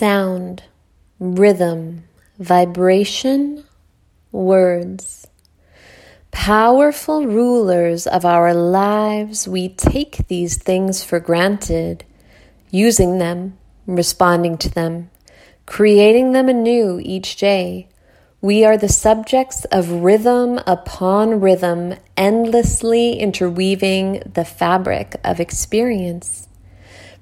sound, rhythm, vibration, words. Powerful rulers of our lives, we take these things for granted, using them, responding to them, creating them anew each day. We are the subjects of rhythm upon rhythm, endlessly interweaving the fabric of experience.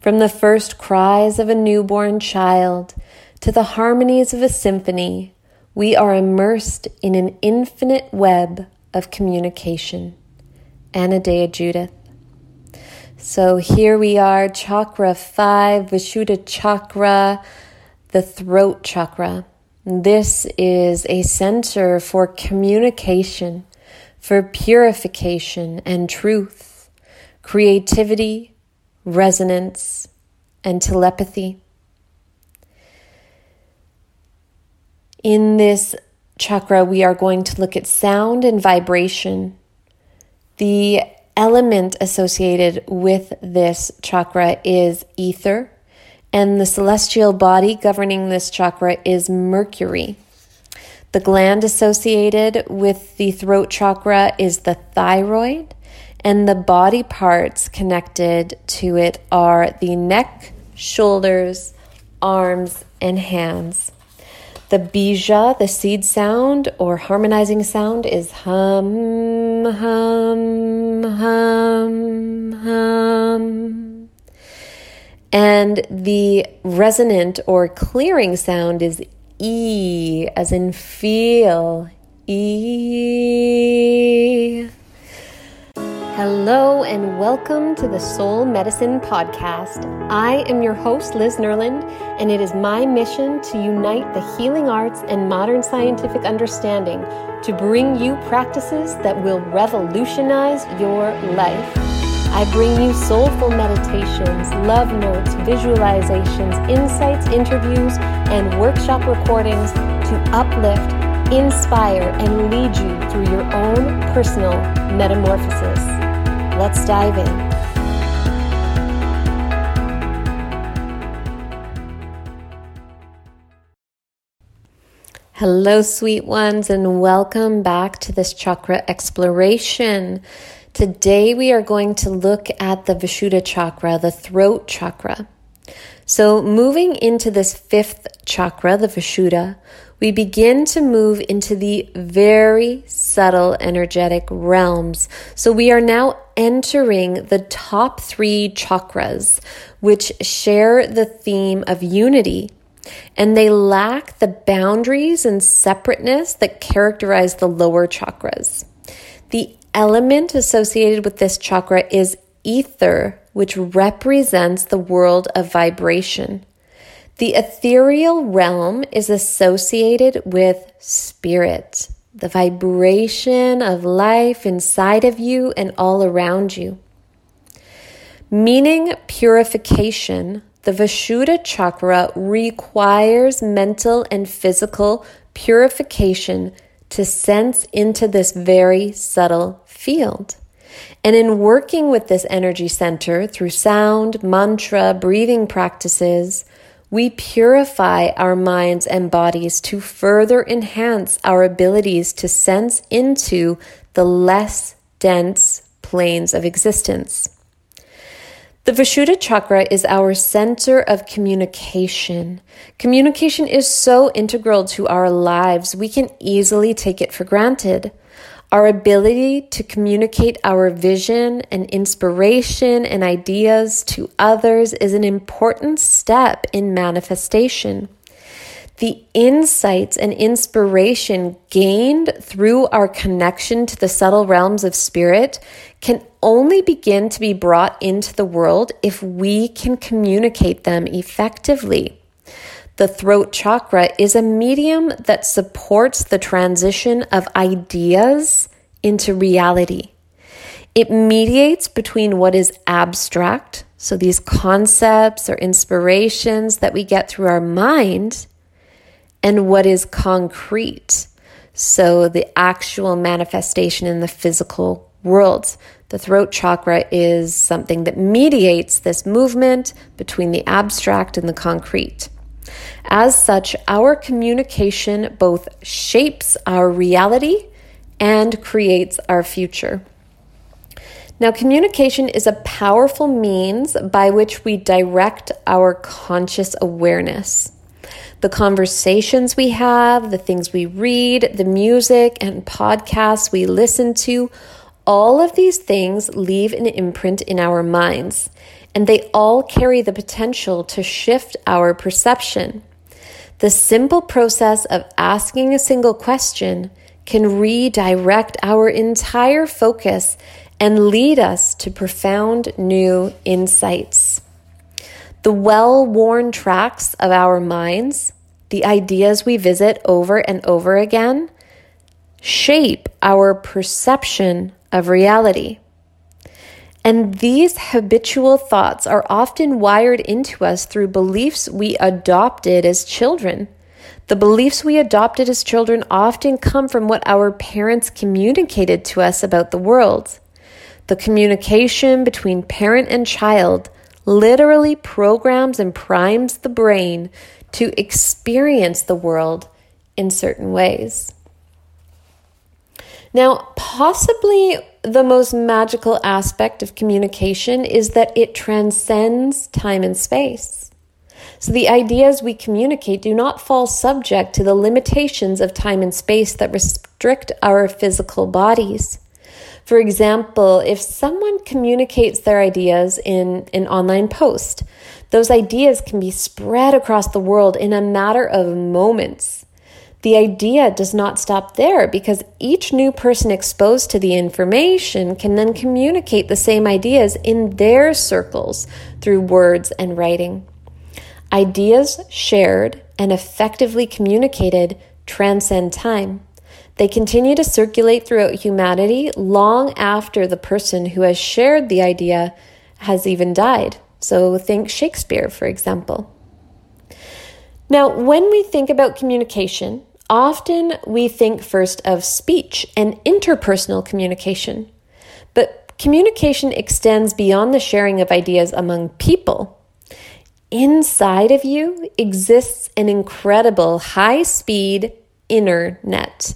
From the first cries of a newborn child to the harmonies of a symphony, we are immersed in an infinite web of communication. Anodea Judith. So here we are, chakra five, Vishuddha chakra, the throat chakra. This is a center for communication, for purification and truth, creativity, resonance, and telepathy. In this chakra, we are going to look at sound and vibration. The element associated with this chakra is ether, and the celestial body governing this chakra is Mercury. The gland associated with the throat chakra is the thyroid, and the body parts connected to it are the neck, shoulders, arms, and hands. The bija, the seed sound or harmonizing sound, is hum, hum, hum, hum. And the resonant or clearing sound is e, as in feel, e. Hello and welcome to the Soul Medicine Podcast. I am your host, Liz Nerland, and it is my mission to unite the healing arts and modern scientific understanding to bring you practices that will revolutionize your life. I bring you soulful meditations, love notes, visualizations, insights, interviews, and workshop recordings to uplift, inspire, and lead you through your own personal metamorphosis. Let's dive in. Hello, sweet ones, and welcome back to this chakra exploration. Today, we are going to look at the Vishuddha chakra, the throat chakra. So, moving into this fifth chakra, the Vishuddha, we begin to move into the very subtle energetic realms. So we are now entering the top three chakras, which share the theme of unity. And they lack the boundaries and separateness that characterize the lower chakras. The element associated with this chakra is ether, which represents the world of vibration. The ethereal realm is associated with spirit, the vibration of life inside of you and all around you. Meaning purification, the Vishuddha chakra requires mental and physical purification to sense into this very subtle field. And in working with this energy center through sound, mantra, breathing practices, we purify our minds and bodies to further enhance our abilities to sense into the less dense planes of existence. The Vishuddha chakra is our center of communication. Communication is so integral to our lives, we can easily take it for granted. Our ability to communicate our vision and inspiration and ideas to others is an important step in manifestation. The insights and inspiration gained through our connection to the subtle realms of spirit can only begin to be brought into the world if we can communicate them effectively. The throat chakra is a medium that supports the transition of ideas into reality. It mediates between what is abstract, so these concepts or inspirations that we get through our mind, and what is concrete, so the actual manifestation in the physical world. The throat chakra is something that mediates this movement between the abstract and the concrete. As such, our communication both shapes our reality and creates our future. Now, communication is a powerful means by which we direct our conscious awareness. The conversations we have, the things we read, the music and podcasts we listen to, all of these things leave an imprint in our minds, and they all carry the potential to shift our perception. The simple process of asking a single question can redirect our entire focus and lead us to profound new insights. The well worn tracks of our minds, the ideas we visit over and over again, shape our perception of reality. And these habitual thoughts are often wired into us through beliefs we adopted as children. The beliefs we adopted as children often come from what our parents communicated to us about the world. The communication between parent and child literally programs and primes the brain to experience the world in certain ways. Now, possibly the most magical aspect of communication is that it transcends time and space. So the ideas we communicate do not fall subject to the limitations of time and space that restrict our physical bodies. For example, if someone communicates their ideas in an online post, those ideas can be spread across the world in a matter of moments. The idea does not stop there because each new person exposed to the information can then communicate the same ideas in their circles through words and writing. Ideas shared and effectively communicated transcend time. They continue to circulate throughout humanity long after the person who has shared the idea has even died. So, think Shakespeare, for example. Now, when we think about communication, often we think first of speech and interpersonal communication. But communication extends beyond the sharing of ideas among people. Inside of you exists an incredible high speed inner net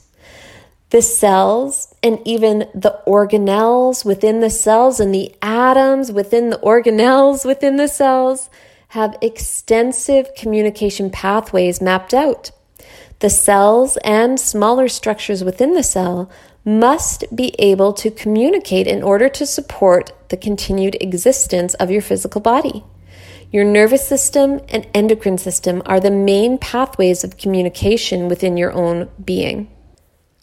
the cells and even the organelles within the cells and the atoms within the organelles within the cells have extensive communication pathways mapped out. The cells and smaller structures within the cell must be able to communicate in order to support the continued existence of your physical body. Your nervous system and endocrine system are the main pathways of communication within your own being.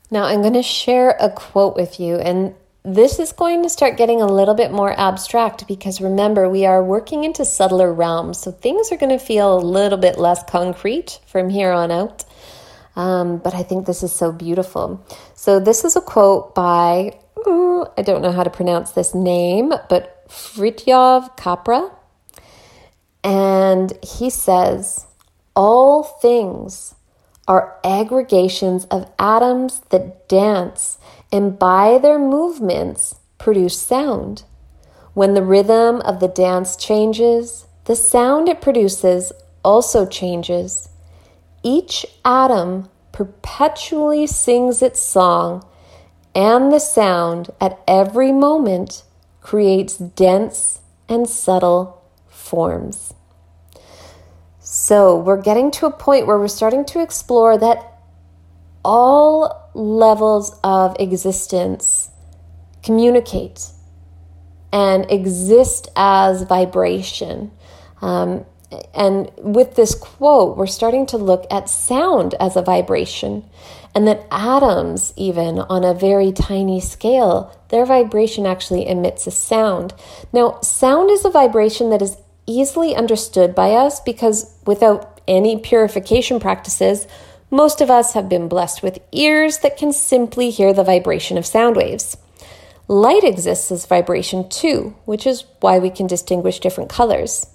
Now, I'm going to share a quote with you, and this is going to start getting a little bit more abstract because remember, we are working into subtler realms, so things are going to feel a little bit less concrete from here on out. Um, but I think this is so beautiful. So, this is a quote by, ooh, I don't know how to pronounce this name, but Fritjof Capra. And he says, All things are aggregations of atoms that dance and by their movements produce sound. When the rhythm of the dance changes, the sound it produces also changes. Each atom perpetually sings its song, and the sound at every moment creates dense and subtle forms. So we're getting to a point where we're starting to explore that all levels of existence communicate and exist as vibration. Um, and with this quote, we're starting to look at sound as a vibration, and that atoms, even on a very tiny scale, their vibration actually emits a sound. Now, sound is a vibration that is easily understood by us because without any purification practices, most of us have been blessed with ears that can simply hear the vibration of sound waves. Light exists as vibration too, which is why we can distinguish different colors.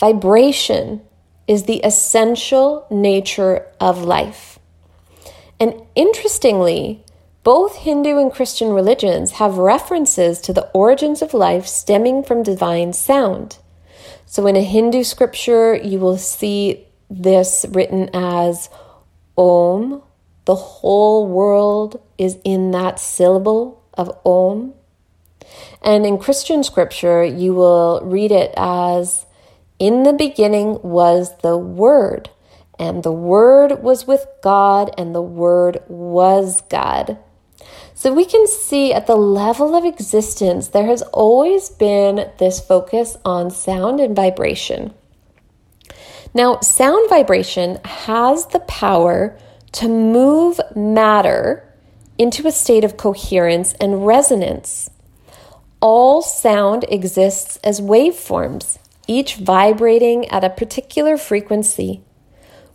Vibration is the essential nature of life. And interestingly, both Hindu and Christian religions have references to the origins of life stemming from divine sound. So, in a Hindu scripture, you will see this written as Om. The whole world is in that syllable of Om. And in Christian scripture, you will read it as In the beginning was the Word, and the Word was with God, and the Word was God. So we can see at the level of existence, there has always been this focus on sound and vibration. Now, sound vibration has the power to move matter into a state of coherence and resonance. All sound exists as waveforms, each vibrating at a particular frequency.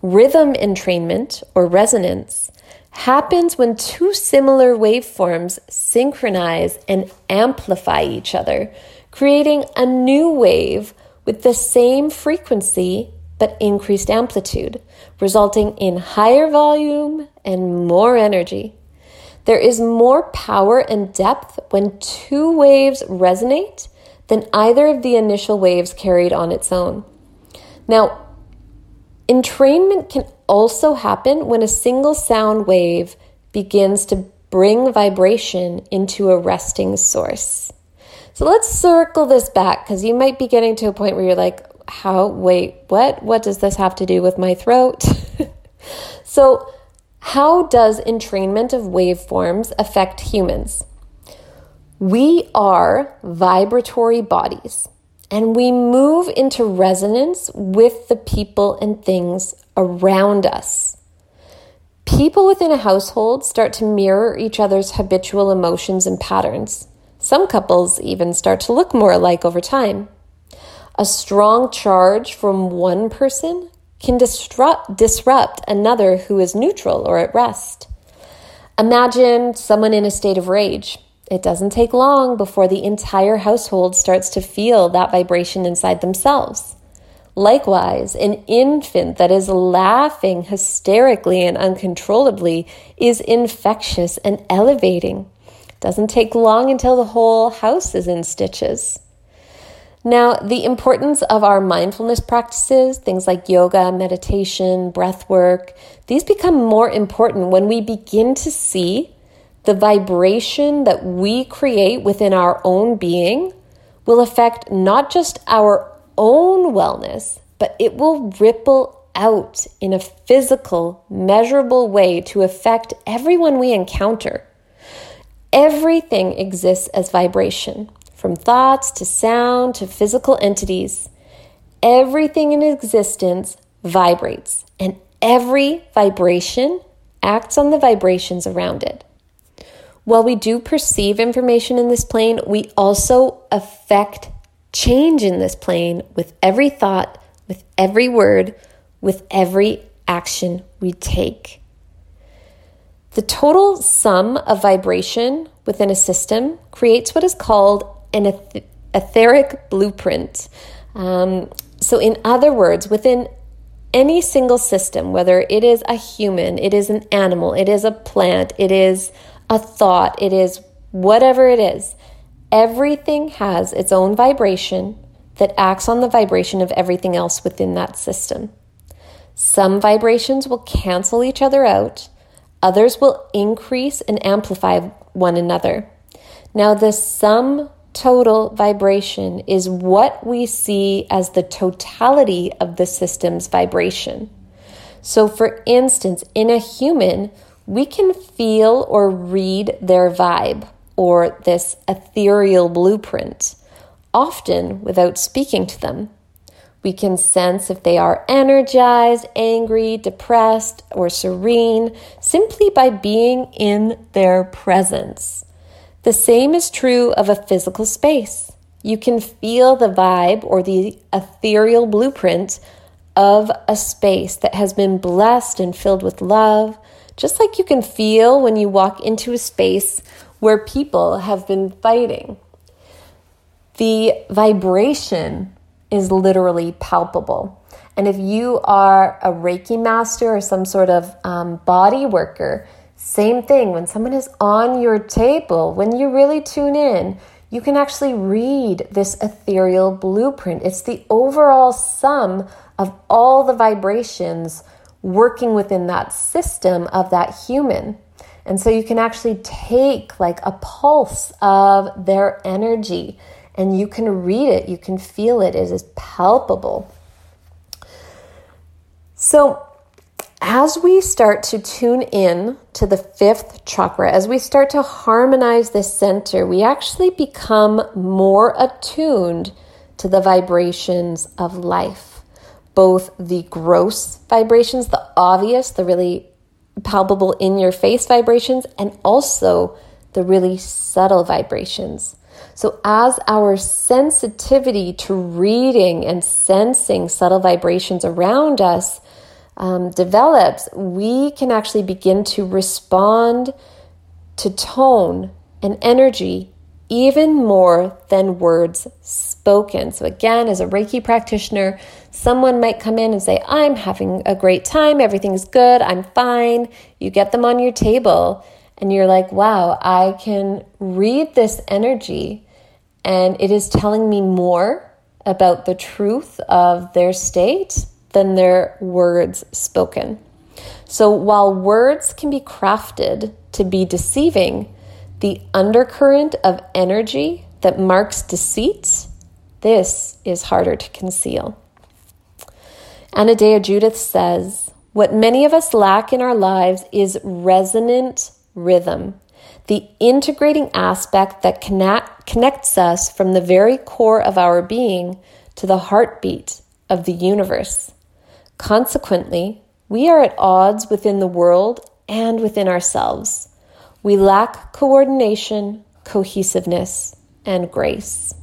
Rhythm entrainment, or resonance, happens when two similar waveforms synchronize and amplify each other, creating a new wave with the same frequency but increased amplitude, resulting in higher volume and more energy. There is more power and depth when two waves resonate than either of the initial waves carried on its own. Now, entrainment can also happen when a single sound wave begins to bring vibration into a resting source. So let's circle this back because you might be getting to a point where you're like, how, wait, what? What does this have to do with my throat? so, how does entrainment of waveforms affect humans? We are vibratory bodies and we move into resonance with the people and things around us. People within a household start to mirror each other's habitual emotions and patterns. Some couples even start to look more alike over time. A strong charge from one person can disrupt, disrupt another who is neutral or at rest. Imagine someone in a state of rage. It doesn't take long before the entire household starts to feel that vibration inside themselves. Likewise, an infant that is laughing hysterically and uncontrollably is infectious and elevating. Doesn't take long until the whole house is in stitches. Now, the importance of our mindfulness practices, things like yoga, meditation, breath work, these become more important when we begin to see the vibration that we create within our own being will affect not just our own wellness, but it will ripple out in a physical, measurable way to affect everyone we encounter. Everything exists as vibration, from thoughts to sound to physical entities. Everything in existence vibrates, and every vibration acts on the vibrations around it. While we do perceive information in this plane, we also affect change in this plane with every thought, with every word, with every action we take. The total sum of vibration within a system creates what is called an etheric blueprint. Um, so, in other words, within any single system, whether it is a human, it is an animal, it is a plant, it is a thought, it is whatever it is, Everything has its own vibration that acts on the vibration of everything else within that system. Some vibrations will cancel each other out, others will increase and amplify one another. Now, the sum total vibration is what we see as the totality of the system's vibration. So, for instance, in a human, we can feel or read their vibe or this ethereal blueprint, often without speaking to them. We can sense if they are energized, angry, depressed, or serene simply by being in their presence. The same is true of a physical space. You can feel the vibe or the ethereal blueprint of a space that has been blessed and filled with love, just like you can feel when you walk into a space where people have been fighting. The vibration is literally palpable. And if you are a Reiki master or some sort of um, body worker, same thing. When someone is on your table, when you really tune in, you can actually read this ethereal blueprint. It's the overall sum of all the vibrations working within that system of that human. And so you can actually take like a pulse of their energy and you can read it, you can feel it, it is palpable. So, as we start to tune in to the fifth chakra, as we start to harmonize this center, we actually become more attuned to the vibrations of life, both the gross vibrations, the obvious, the really palpable in your face vibrations, and also the really subtle vibrations. So, as our sensitivity to reading and sensing subtle vibrations around us um, develops, we can actually begin to respond to tone and energy even more than words spoken. So, again, as a Reiki practitioner, someone might come in and say, I'm having a great time, everything's good, I'm fine. You get them on your table, and you're like, wow, I can read this energy, and it is telling me more about the truth of their state than their words spoken. So while words can be crafted to be deceiving, the undercurrent of energy that marks deceit, this is harder to conceal. Anodea Judith says, What many of us lack in our lives is resonant rhythm, the integrating aspect that connect, connects us from the very core of our being to the heartbeat of the universe. Consequently, we are at odds within the world and within ourselves. We lack coordination, cohesiveness, and grace.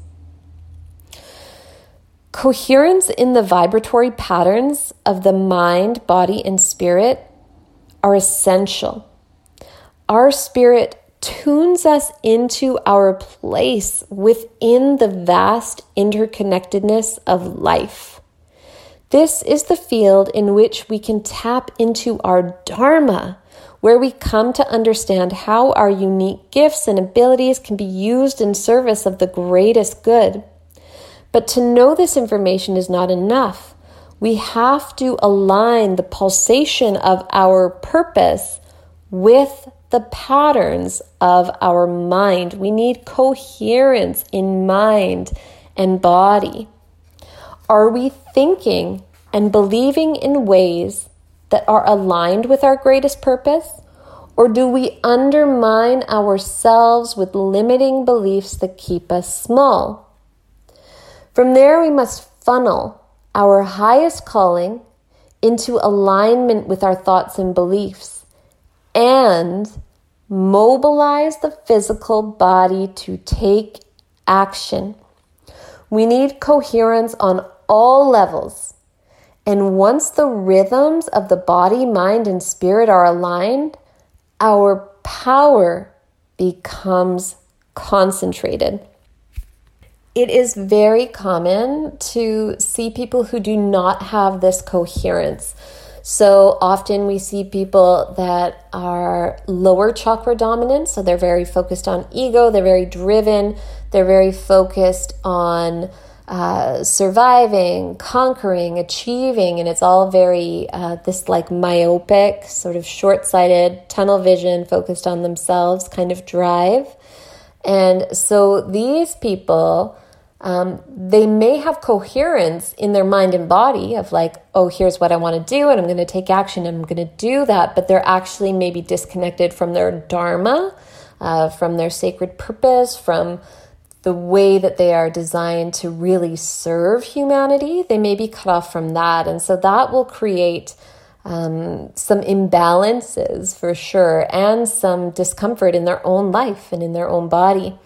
Coherence in the vibratory patterns of the mind, body, and spirit are essential. Our spirit tunes us into our place within the vast interconnectedness of life. This is the field in which we can tap into our Dharma, where we come to understand how our unique gifts and abilities can be used in service of the greatest good. But to know this information is not enough. We have to align the pulsation of our purpose with the patterns of our mind. We need coherence in mind and body. Are we thinking and believing in ways that are aligned with our greatest purpose? Or do we undermine ourselves with limiting beliefs that keep us small? From there, we must funnel our highest calling into alignment with our thoughts and beliefs and mobilize the physical body to take action. We need coherence on all levels. And once the rhythms of the body, mind, and spirit are aligned, our power becomes concentrated. It is very common to see people who do not have this coherence. So often we see people that are lower chakra dominant, so they're very focused on ego, they're very driven, they're very focused on uh, surviving, conquering, achieving, and it's all very uh, this like myopic, sort of short sighted, tunnel vision, focused on themselves kind of drive. And so these people, um, they may have coherence in their mind and body of like, oh, here's what I want to do, and I'm going to take action, and I'm going to do that, but they're actually maybe disconnected from their dharma, uh, from their sacred purpose, from the way that they are designed to really serve humanity, they may be cut off from that. And so that will create um, some imbalances for sure and some discomfort in their own life and in their own body.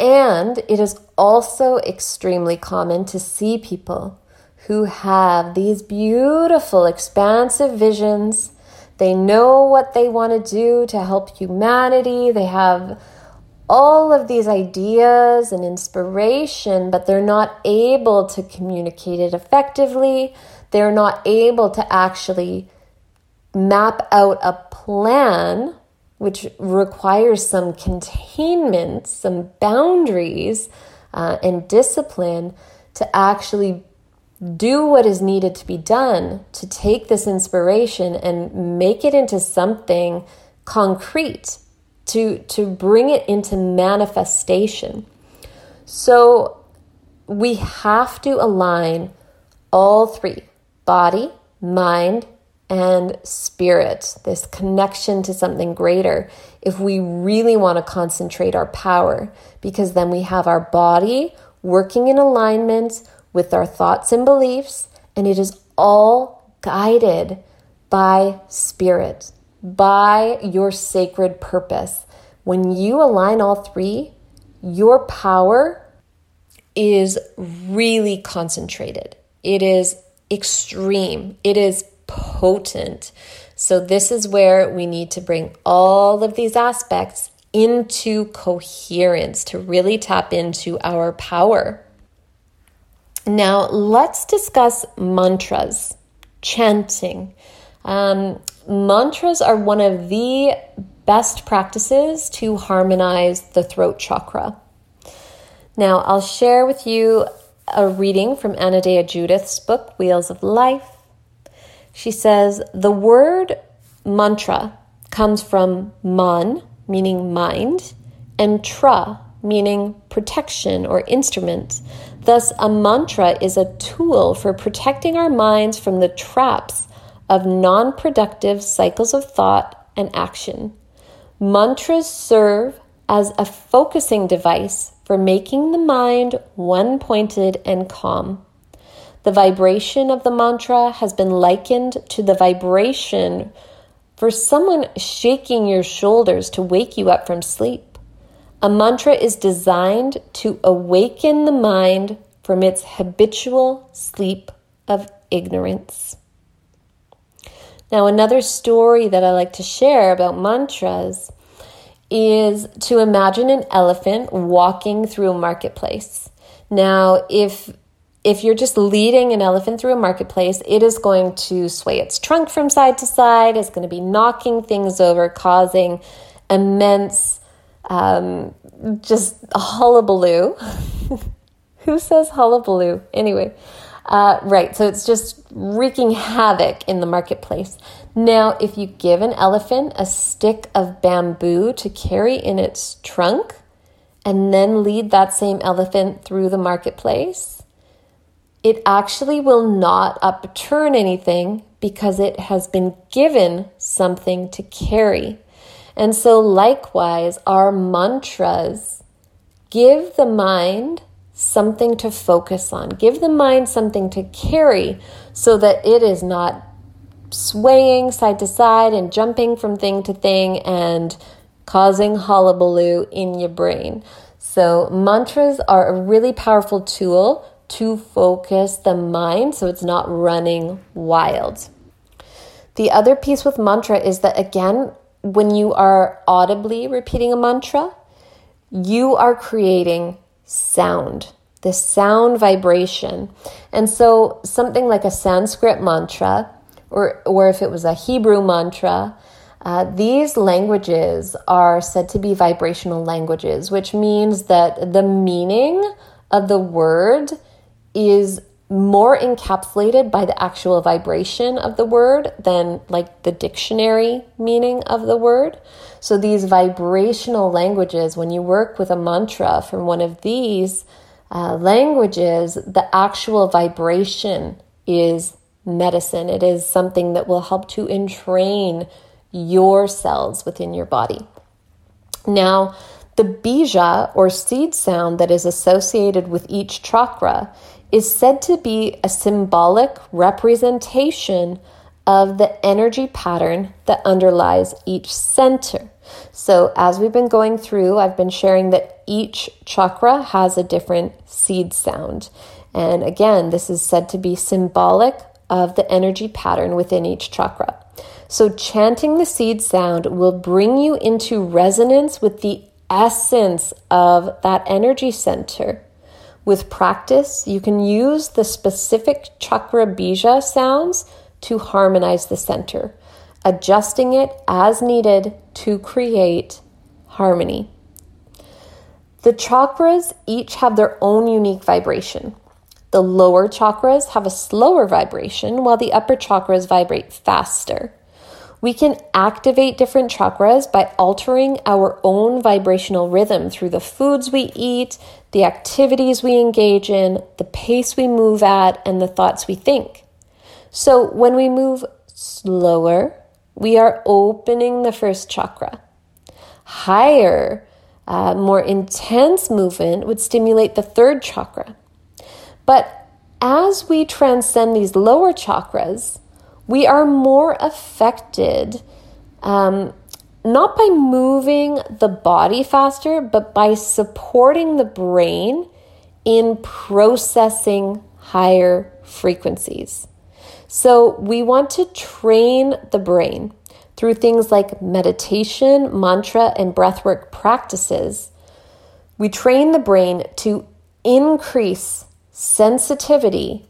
And it is also extremely common to see people who have these beautiful, expansive visions. They know what they want to do to help humanity. They have all of these ideas and inspiration, but they're not able to communicate it effectively. They're not able to actually map out a plan which requires some containment, some boundaries, uh, and discipline to actually do what is needed to be done to take this inspiration and make it into something concrete to to bring it into manifestation. So we have to align all three body mind and spirit this connection to something greater if we really want to concentrate our power because then we have our body working in alignment with our thoughts and beliefs, and it is all guided by spirit, by your sacred purpose. When you align all three, your power is really concentrated. It is extreme. It is potent. So, this is where we need to bring all of these aspects into coherence to really tap into our power. Now, let's discuss mantras, chanting. Um, mantras are one of the best practices to harmonize the throat chakra. Now, I'll share with you a reading from Anodea Judith's book, Wheels of Life. She says, The word mantra comes from man, meaning mind, and tra, meaning protection or instrument. Thus, a mantra is a tool for protecting our minds from the traps of non productive cycles of thought and action. Mantras serve as a focusing device for making the mind one pointed and calm. The vibration of the mantra has been likened to the vibration for someone shaking your shoulders to wake you up from sleep. A mantra is designed to awaken the mind from its habitual sleep of ignorance. Now, another story that I like to share about mantras is to imagine an elephant walking through a marketplace. Now, if if you're just leading an elephant through a marketplace, it is going to sway its trunk from side to side, it's going to be knocking things over, causing immense um, just hullabaloo. Who says hullabaloo? Anyway, uh, right, so it's just wreaking havoc in the marketplace. Now, if you give an elephant a stick of bamboo to carry in its trunk and then lead that same elephant through the marketplace, it actually will not upturn anything because it has been given something to carry. And so, likewise, our mantras give the mind something to focus on, give the mind something to carry so that it is not swaying side to side and jumping from thing to thing and causing hullabaloo in your brain. So, mantras are a really powerful tool to focus the mind so it's not running wild. The other piece with mantra is that, again, when you are audibly repeating a mantra, you are creating sound, the sound vibration. And so, something like a Sanskrit mantra, or, or if it was a Hebrew mantra, uh, these languages are said to be vibrational languages, which means that the meaning of the word is more encapsulated by the actual vibration of the word than like the dictionary meaning of the word. So these vibrational languages, when you work with a mantra from one of these uh, languages, the actual vibration is medicine. It is something that will help to entrain your cells within your body. Now, the bija or seed sound that is associated with each chakra is said to be a symbolic representation of the energy pattern that underlies each center. So, as we've been going through, I've been sharing that each chakra has a different seed sound. And again, this is said to be symbolic of the energy pattern within each chakra. So, chanting the seed sound will bring you into resonance with the essence of that energy center. With practice, you can use the specific chakra bija sounds to harmonize the center. adjusting it as needed to create harmony. The chakras each have their own unique vibration. The lower chakras have a slower vibration, while the upper chakras vibrate faster. We can activate different chakras by altering our own vibrational rhythm through the foods we eat, the activities we engage in, the pace we move at, and the thoughts we think. So when we move slower, we are opening the first chakra. Higher, uh, more intense movement would stimulate the third chakra. But as we transcend these lower chakras, we are more affected um, not by moving the body faster, but by supporting the brain in processing higher frequencies. So, we want to train the brain through things like meditation, mantra, and breathwork practices. We train the brain to increase sensitivity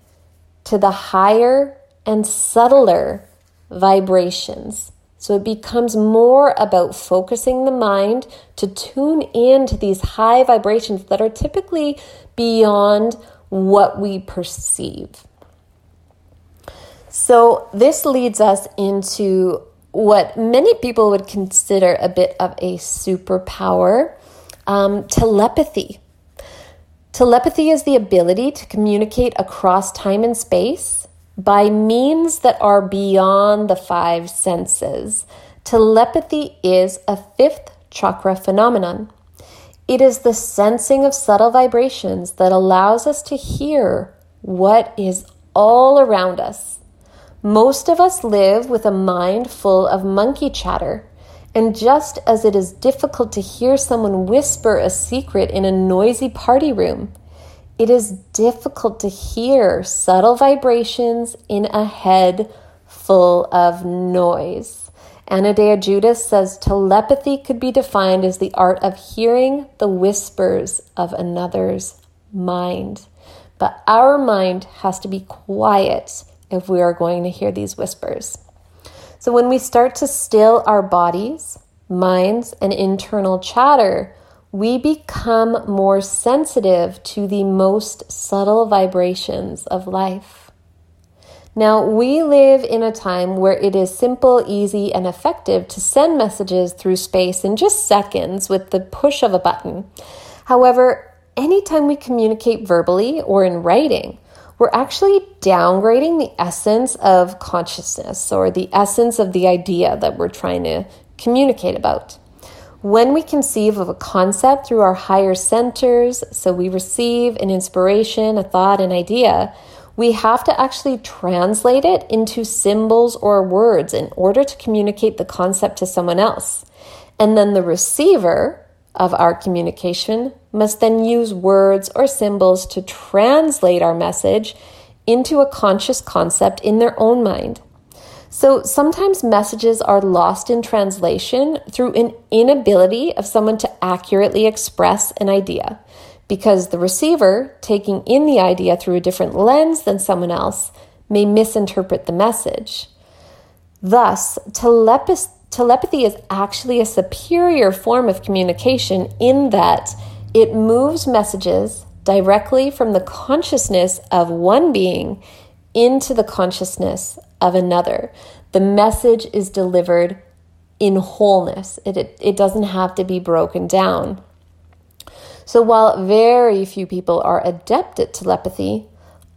to the higher and subtler vibrations. So it becomes more about focusing the mind to tune in to these high vibrations that are typically beyond what we perceive. So this leads us into what many people would consider a bit of a superpower um, telepathy. Telepathy is the ability to communicate across time and space by means that are beyond the five senses. Telepathy is a fifth chakra phenomenon. It is the sensing of subtle vibrations that allows us to hear what is all around us. Most of us live with a mind full of monkey chatter. And just as it is difficult to hear someone whisper a secret in a noisy party room, it is difficult to hear subtle vibrations in a head full of noise. Anodea Judith says telepathy could be defined as the art of hearing the whispers of another's mind. But our mind has to be quiet if we are going to hear these whispers. So when we start to still our bodies, minds, and internal chatter, we become more sensitive to the most subtle vibrations of life. Now, we live in a time where it is simple, easy, and effective to send messages through space in just seconds with the push of a button. However, anytime we communicate verbally or in writing, we're actually downgrading the essence of consciousness or the essence of the idea that we're trying to communicate about. When we conceive of a concept through our higher centers, so we receive an inspiration, a thought, an idea, we have to actually translate it into symbols or words in order to communicate the concept to someone else. And then the receiver of our communication must then use words or symbols to translate our message into a conscious concept in their own mind. So sometimes messages are lost in translation through an inability of someone to accurately express an idea because the receiver, taking in the idea through a different lens than someone else, may misinterpret the message. Thus, telepathy is actually a superior form of communication in that it moves messages directly from the consciousness of one being into the consciousness of another. The message is delivered in wholeness, it, it, it doesn't have to be broken down. So, while very few people are adept at telepathy,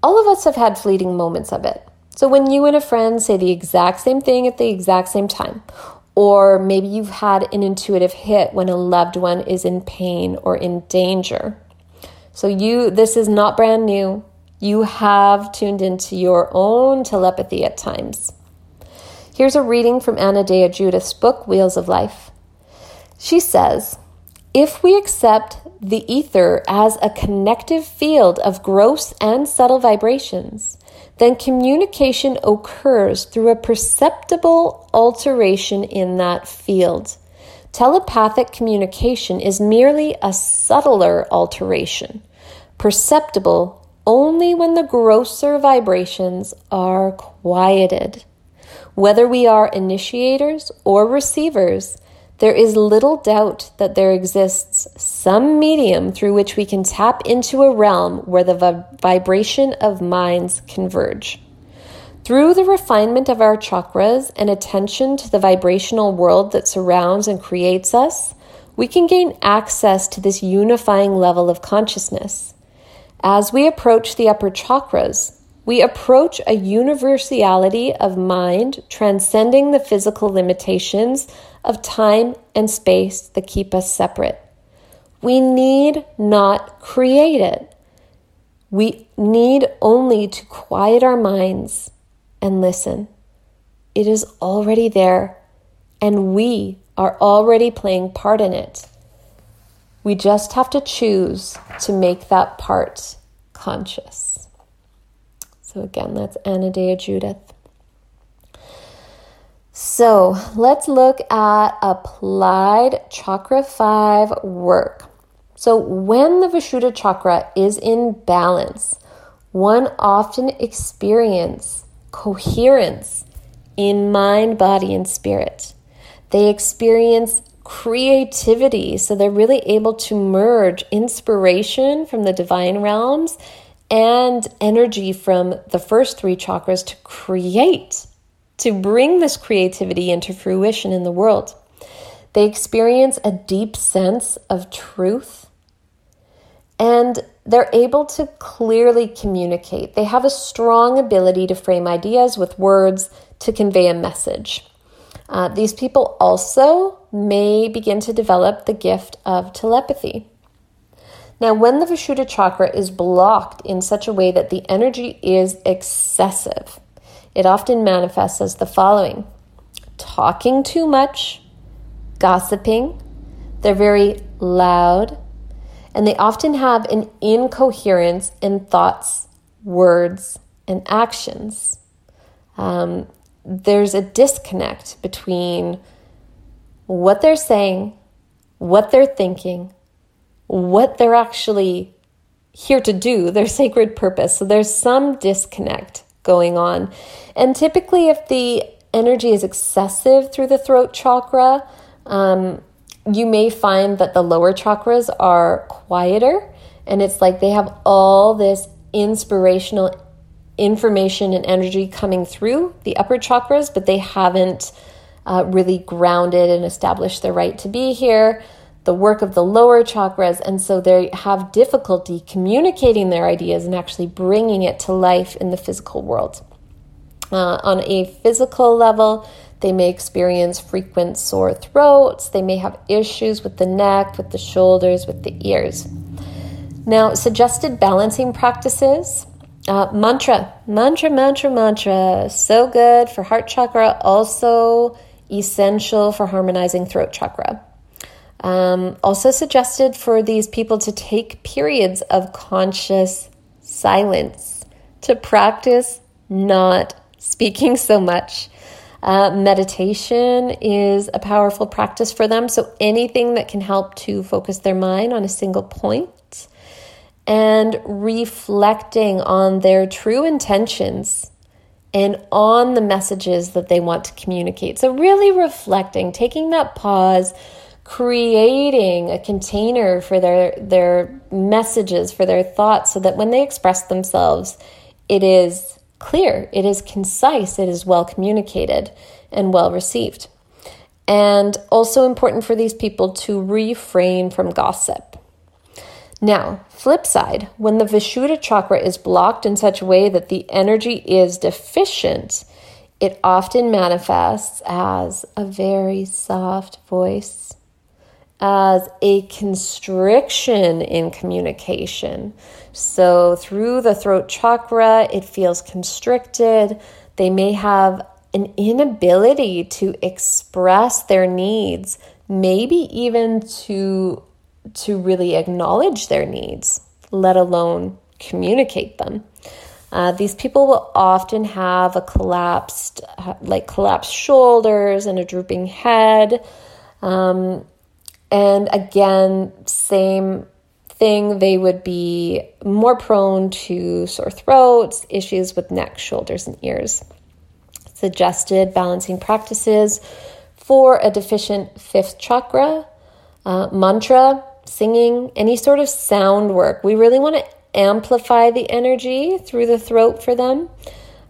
all of us have had fleeting moments of it. So, when you and a friend say the exact same thing at the exact same time, or maybe you've had an intuitive hit when a loved one is in pain or in danger. So, you, this is not brand new. You have tuned into your own telepathy at times. Here's a reading from Anodea Judith's book, Wheels of Life. She says, if we accept the ether as a connective field of gross and subtle vibrations, then communication occurs through a perceptible alteration in that field. Telepathic communication is merely a subtler alteration, perceptible only when the grosser vibrations are quieted. Whether we are initiators or receivers, there is little doubt that there exists some medium through which we can tap into a realm where the vibration of minds converge. Through the refinement of our chakras and attention to the vibrational world that surrounds and creates us, we can gain access to this unifying level of consciousness. As we approach the upper chakras, we approach a universality of mind transcending the physical limitations of time and space that keep us separate. We need not create it. We need only to quiet our minds and listen. It is already there, and we are already playing part in it. We just have to choose to make that part conscious. So, again, that's Anodea Judith. So let's look at applied chakra 5 work. So, when the Vishuddha chakra is in balance, one often experiences coherence in mind, body, and spirit. They experience creativity, so they're really able to merge inspiration from the divine realms and energy from the first three chakras to create to bring this creativity into fruition in the world. They experience a deep sense of truth and they're able to clearly communicate. They have a strong ability to frame ideas with words to convey a message. Uh, these people also may begin to develop the gift of telepathy. Now, when the Vishuddha chakra is blocked in such a way that the energy is excessive, it often manifests as the following talking too much, gossiping, they're very loud, and they often have an incoherence in thoughts, words, and actions. Um, there's a disconnect between what they're saying, what they're thinking, what they're actually here to do, their sacred purpose. So there's some disconnect going on. And typically, if the energy is excessive through the throat chakra, um, you may find that the lower chakras are quieter and it's like they have all this inspirational information and energy coming through the upper chakras, but they haven't uh, really grounded and established their right to be here. The work of the lower chakras, and so they have difficulty communicating their ideas and actually bringing it to life in the physical world. Uh, on a physical level, they may experience frequent sore throats. They may have issues with the neck, with the shoulders, with the ears. Now, suggested balancing practices uh, mantra, mantra, mantra, mantra. So good for heart chakra, also essential for harmonizing throat chakra. Um, also suggested for these people to take periods of conscious silence to practice not speaking so much. Uh, meditation is a powerful practice for them. So, anything that can help to focus their mind on a single point and reflecting on their true intentions and on the messages that they want to communicate. So, really reflecting, taking that pause, creating a container for their, their messages, for their thoughts, so that when they express themselves, it is clear, it is concise, it is well communicated and well received. And also important for these people to refrain from gossip. Now, flip side, when the Vishuddha chakra is blocked in such a way that the energy is deficient, it often manifests as a very soft voice, as a constriction in communication. So, through the throat chakra, it feels constricted. They may have an inability to express their needs, maybe even to, to really acknowledge their needs, let alone communicate them. Uh, these people will often have a collapsed, like collapsed shoulders and a drooping head. Um, and again, same thing, they would be more prone to sore throats, issues with neck, shoulders, and ears. Suggested balancing practices for a deficient fifth chakra, uh, mantra, singing, any sort of sound work. We really want to amplify the energy through the throat for them.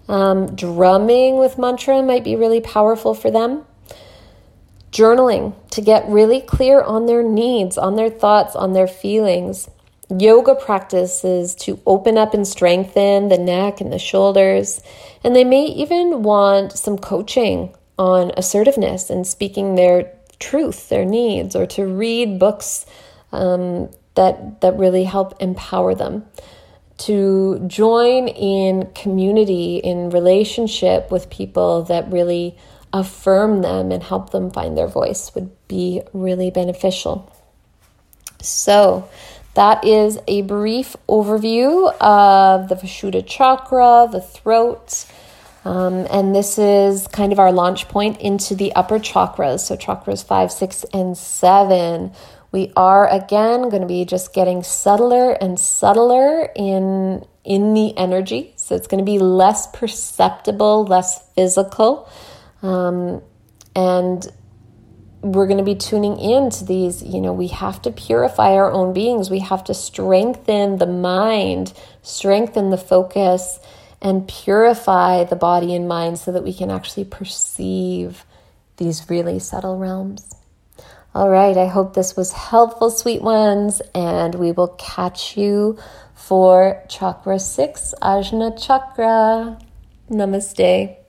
Um, drumming with mantra might be really powerful for them. Journaling to get really clear on their needs, on their thoughts, on their feelings. Yoga practices to open up and strengthen the neck and the shoulders. And they may even want some coaching on assertiveness and speaking their truth, their needs, or to read books um, that, that really help empower them to join in community, in relationship with people that really affirm them and help them find their voice would be really beneficial. So, that is a brief overview of the Vishuddha chakra, the throat, um, and this is kind of our launch point into the upper chakras. So, chakras five, six, and seven, we are again going to be just getting subtler and subtler in in the energy. So it's going to be less perceptible, less physical, um, and we're going to be tuning in to these. You know, we have to purify our own beings. We have to strengthen the mind, strengthen the focus, and purify the body and mind so that we can actually perceive these really subtle realms. All right, I hope this was helpful, sweet ones, and we will catch you for Chakra 6, Ajna Chakra. Namaste.